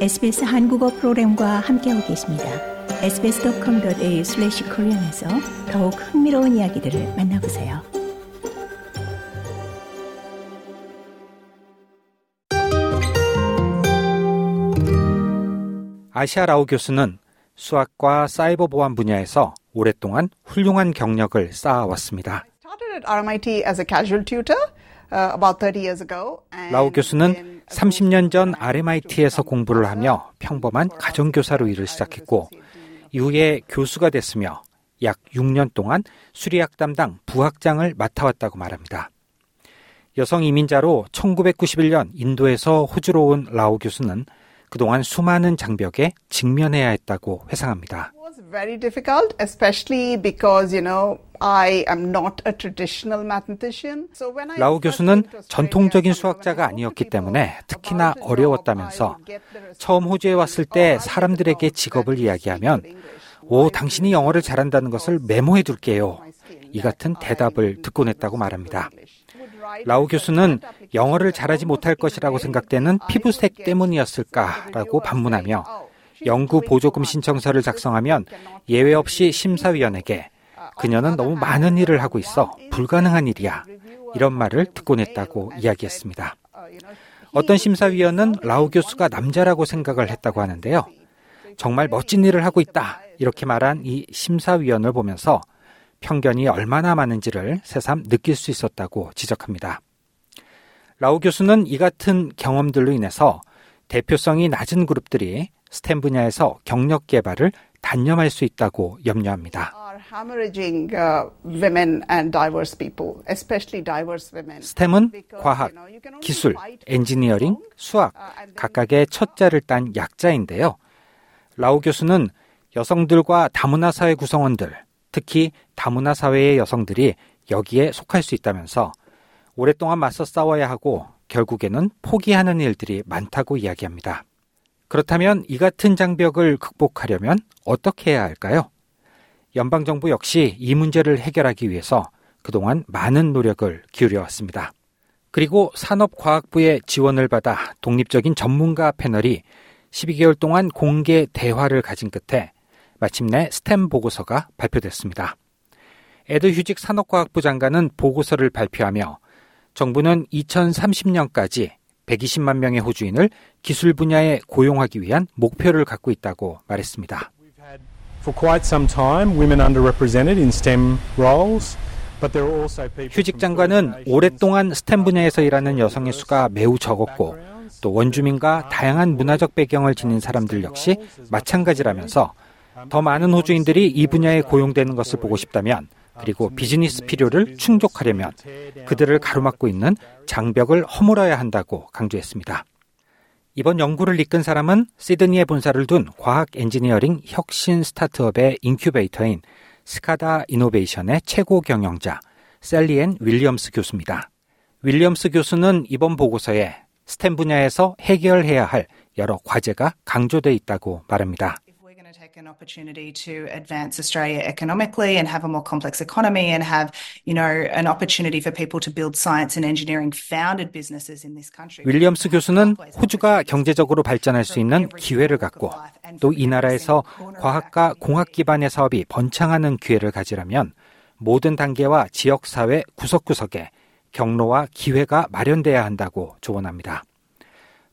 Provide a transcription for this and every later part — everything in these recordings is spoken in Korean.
SBS 한국어 프로그램과 함께하고 계십니다. sbs.com.au/korean에서 더욱 흥미로운 이야기들을 만나보세요. 아시아 라오 교수는 수학과 사이버 보안 분야에서 오랫동안 훌륭한 경력을 쌓아왔습니다. 라오 교수는 30년 전 RMIT에서 공부를 하며 평범한 가정교사로 일을 시작했고 이후에 교수가 됐으며 약 6년 동안 수리학 담당 부학장을 맡아왔다고 말합니다. 여성 이민자로 1991년 인도에서 호주로 온 라오 교수는 그동안 수많은 장벽에 직면해야 했다고 회상합니다. Very difficult, especially because, you know, I am not a traditional mathematician. So when I 라우 교수는 전통적인 수학자가 아니었기 때문에 특히나 어려웠다면서 처음 호주에 왔을 때 사람들에게 직업을 이야기하면 오, 당신이 영어를 잘한다는 것을 메모해 둘게요. 이 같은 대답을 듣곤 했다고 말합니다. 라우 교수는 영어를 잘하지 못할 것이라고 생각되는 피부색 때문이었을까라고 반문하며 연구 보조금 신청서를 작성하면 예외 없이 심사위원에게 그녀는 너무 많은 일을 하고 있어 불가능한 일이야. 이런 말을 듣곤 했다고 이야기했습니다. 어떤 심사위원은 라우 교수가 남자라고 생각을 했다고 하는데요. 정말 멋진 일을 하고 있다. 이렇게 말한 이 심사위원을 보면서 편견이 얼마나 많은지를 새삼 느낄 수 있었다고 지적합니다. 라우 교수는 이 같은 경험들로 인해서 대표성이 낮은 그룹들이 스템 분야에서 경력 개발을 단념할 수 있다고 염려합니다. 스템은 과학, 기술, 엔지니어링, 수학 각각의 첫 자를 딴 약자인데요. 라우 교수는 여성들과 다문화 사회 구성원들, 특히 다문화 사회의 여성들이 여기에 속할 수 있다면서 오랫동안 맞서 싸워야 하고 결국에는 포기하는 일들이 많다고 이야기합니다. 그렇다면 이 같은 장벽을 극복하려면 어떻게 해야 할까요? 연방정부 역시 이 문제를 해결하기 위해서 그동안 많은 노력을 기울여 왔습니다. 그리고 산업과학부의 지원을 받아 독립적인 전문가 패널이 12개월 동안 공개 대화를 가진 끝에 마침내 스템 보고서가 발표됐습니다. 에드 휴직 산업과학부 장관은 보고서를 발표하며 정부는 2030년까지 120만 명의 호주인을 기술 분야에 고용하기 위한 목표를 갖고 있다고 말했습니다. 휴직 장관은 오랫동안 스템 분야에서 일하는 여성의 수가 매우 적었고 또 원주민과 다양한 문화적 배경을 지닌 사람들 역시 마찬가지라면서 더 많은 호주인들이 이 분야에 고용되는 것을 보고 싶다면 그리고 비즈니스 필요를 충족하려면 그들을 가로막고 있는 장벽을 허물어야 한다고 강조했습니다. 이번 연구를 이끈 사람은 시드니에 본사를 둔 과학 엔지니어링 혁신 스타트업의 인큐베이터인 Cicada Innovation의 최고 경영자 셀리앤 윌리엄스 교수입니다. 윌리엄스 교수는 이번 보고서에 STEM 분야에서 해결해야 할 여러 과제가 강조돼 있다고 말합니다. An opportunity to advance Australia economically and have a more complex economy and have, you know, an opportunity for people to build science and engineering founded businesses in this country. 윌리엄스 교수는 호주가 경제적으로 발전할 수 있는 기회를 갖고 또 이 나라에서 과학과 공학 기반의 사업이 번창하는 기회를 가지려면 모든 단계와 지역 사회 구석구석에 경로와 기회가 마련돼야 한다고 조언합니다.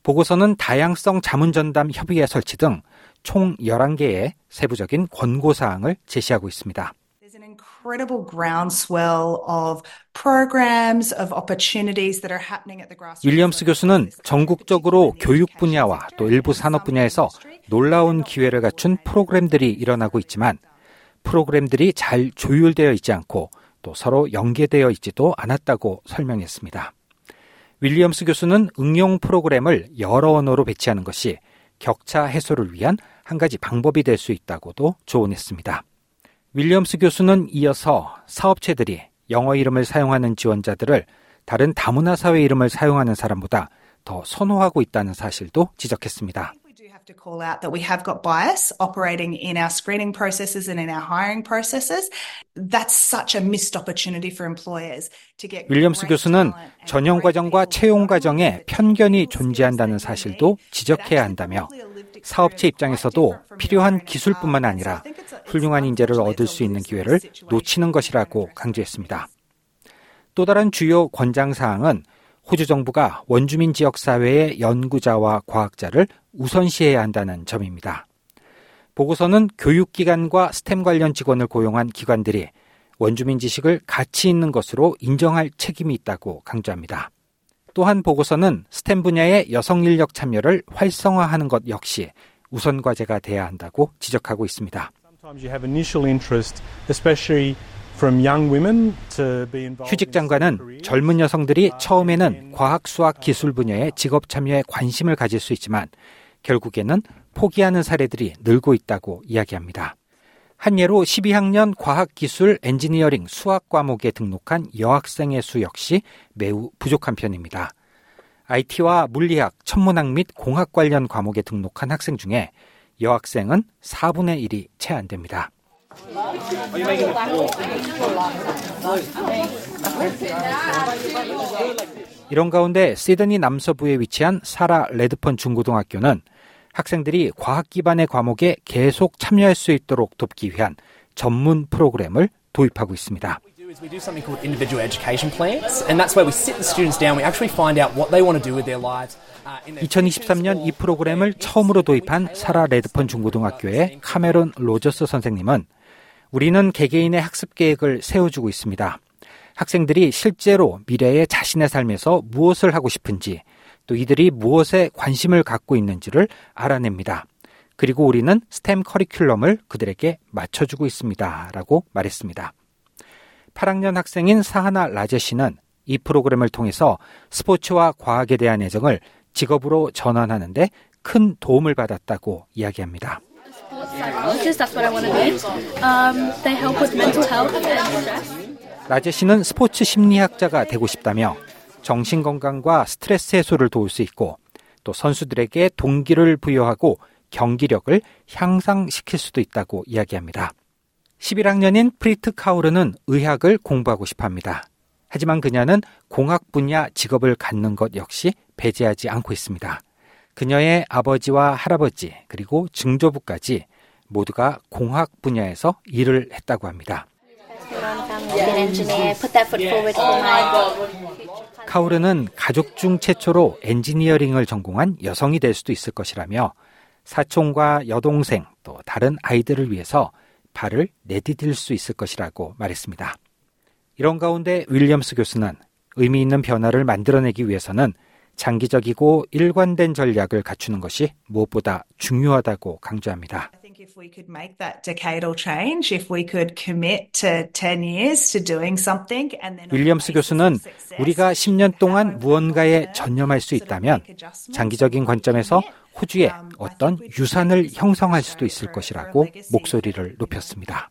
보고서는 다양성 자문전담 협의회 설치 등 총 11개의 세부적인 권고사항을 제시하고 있습니다. 윌리엄스 교수는 전국적으로 교육 분야와 또 일부 산업 분야에서 놀라운 기회를 갖춘 프로그램들이 일어나고 있지만 프로그램들이 잘 조율되어 있지 않고 또 서로 연계되어 있지도 않았다고 설명했습니다. 윌리엄스 교수는 응용 프로그램을 여러 언어로 배치하는 것이 격차 해소를 위한 한 가지 방법이 될 수 있다고도 조언했습니다. 윌리엄스 교수는 이어서 사업체들이 영어 이름을 사용하는 지원자들을 다른 다문화 사회 이름을 사용하는 사람보다 더 선호하고 있다는 사실도 지적했습니다. to call out that we have got bias operating in our screening processes and in our hiring processes. That's such a missed opportunity for employers to get 윌리엄스 교수는 전형 과정과 채용 과정에 편견이 존재한다는 사실도 지적해야 한다며 사업체 입장에서도 필요한 기술뿐만 아니라 훌륭한 인재를 얻을 수 있는 기회를 놓치는 것이라고 강조했습니다. 또 다른 주요 권장 사항은 호주 정부가 원주민 지역 사회의 연구자와 과학자를 우선시해야 한다는 점입니다. 보고서는 교육기관과 스템 관련 직원을 고용한 기관들이 원주민 지식을 가치 있는 것으로 인정할 책임이 있다고 강조합니다. 또한 보고서는 스템 분야의 여성 인력 참여를 활성화하는 것 역시 우선 과제가 돼야 한다고 지적하고 있습니다. 휴직 장관은 젊은 여성들이 처음에는 과학, 수학, 기술 분야의 직업 참여에 관심을 가질 수 있지만 결국에는 포기하는 사례들이 늘고 있다고 이야기합니다. 한 예로 12학년 과학기술 엔지니어링 수학 과목에 등록한 여학생의 수 역시 매우 부족한 편입니다. IT와 물리학, 천문학 및 공학 관련 과목에 등록한 학생 중에 여학생은 4분의 1이 채 안 됩니다. 이런 가운데 시드니 남서부에 위치한 사라 레드펀 중고등학교는 학생들이 과학 기반의 과목에 계속 참여할 수 있도록 돕기 위한 전문 프로그램을 도입하고 있습니다. We do something called individual education plans, and that's where we sit the students down. We actually find out what they want to do with their lives. 2023년 이 프로그램을 처음으로 도입한 사라 레드펀 중고등학교의 카메론 로저스 선생님은 우리는 개개인의 학습 계획을 세워주고 있습니다. 학생들이 실제로 미래의 자신의 삶에서 무엇을 하고 싶은지 또 이들이 무엇에 관심을 갖고 있는지를 알아냅니다. 그리고 우리는 STEM 커리큘럼을 그들에게 맞춰주고 있습니다. 라고 말했습니다. 8학년 학생인 사하나 라제 씨는 이 프로그램을 통해서 스포츠와 과학에 대한 애정을 직업으로 전환하는데 큰 도움을 받았다고 이야기합니다. 라제 씨는 스포츠 심리학자가 되고 싶다며 정신 건강과 스트레스 해소를 도울 수 있고 또 선수들에게 동기를 부여하고 경기력을 향상시킬 수도 있다고 이야기합니다. 11학년인 프리트 카우르는 의학을 공부하고 싶어 합니다. 하지만 그녀는 공학 분야 직업을 갖는 것 역시 배제하지 않고 있습니다. 그녀의 아버지와 할아버지 그리고 증조부까지 모두가 공학 분야에서 일을 했다고 합니다. 카우르는 가족 중 최초로 엔지니어링을 전공한 여성이 될 수도 있을 것이라며 사촌과 여동생 또 다른 아이들을 위해서 발을 내디딜 수 있을 것이라고 말했습니다. 이런 가운데 윌리엄스 교수는 의미 있는 변화를 만들어내기 위해서는 장기적이고 일관된 전략을 갖추는 것이 무엇보다 중요하다고 강조합니다. 윌리엄스 교수는 우리가 10년 동안 무언가에 전념할 수 있다면 장기적인 관점에서 호주에 어떤 유산을 형성할 수도 있을 것이라고 목소리를 높였습니다.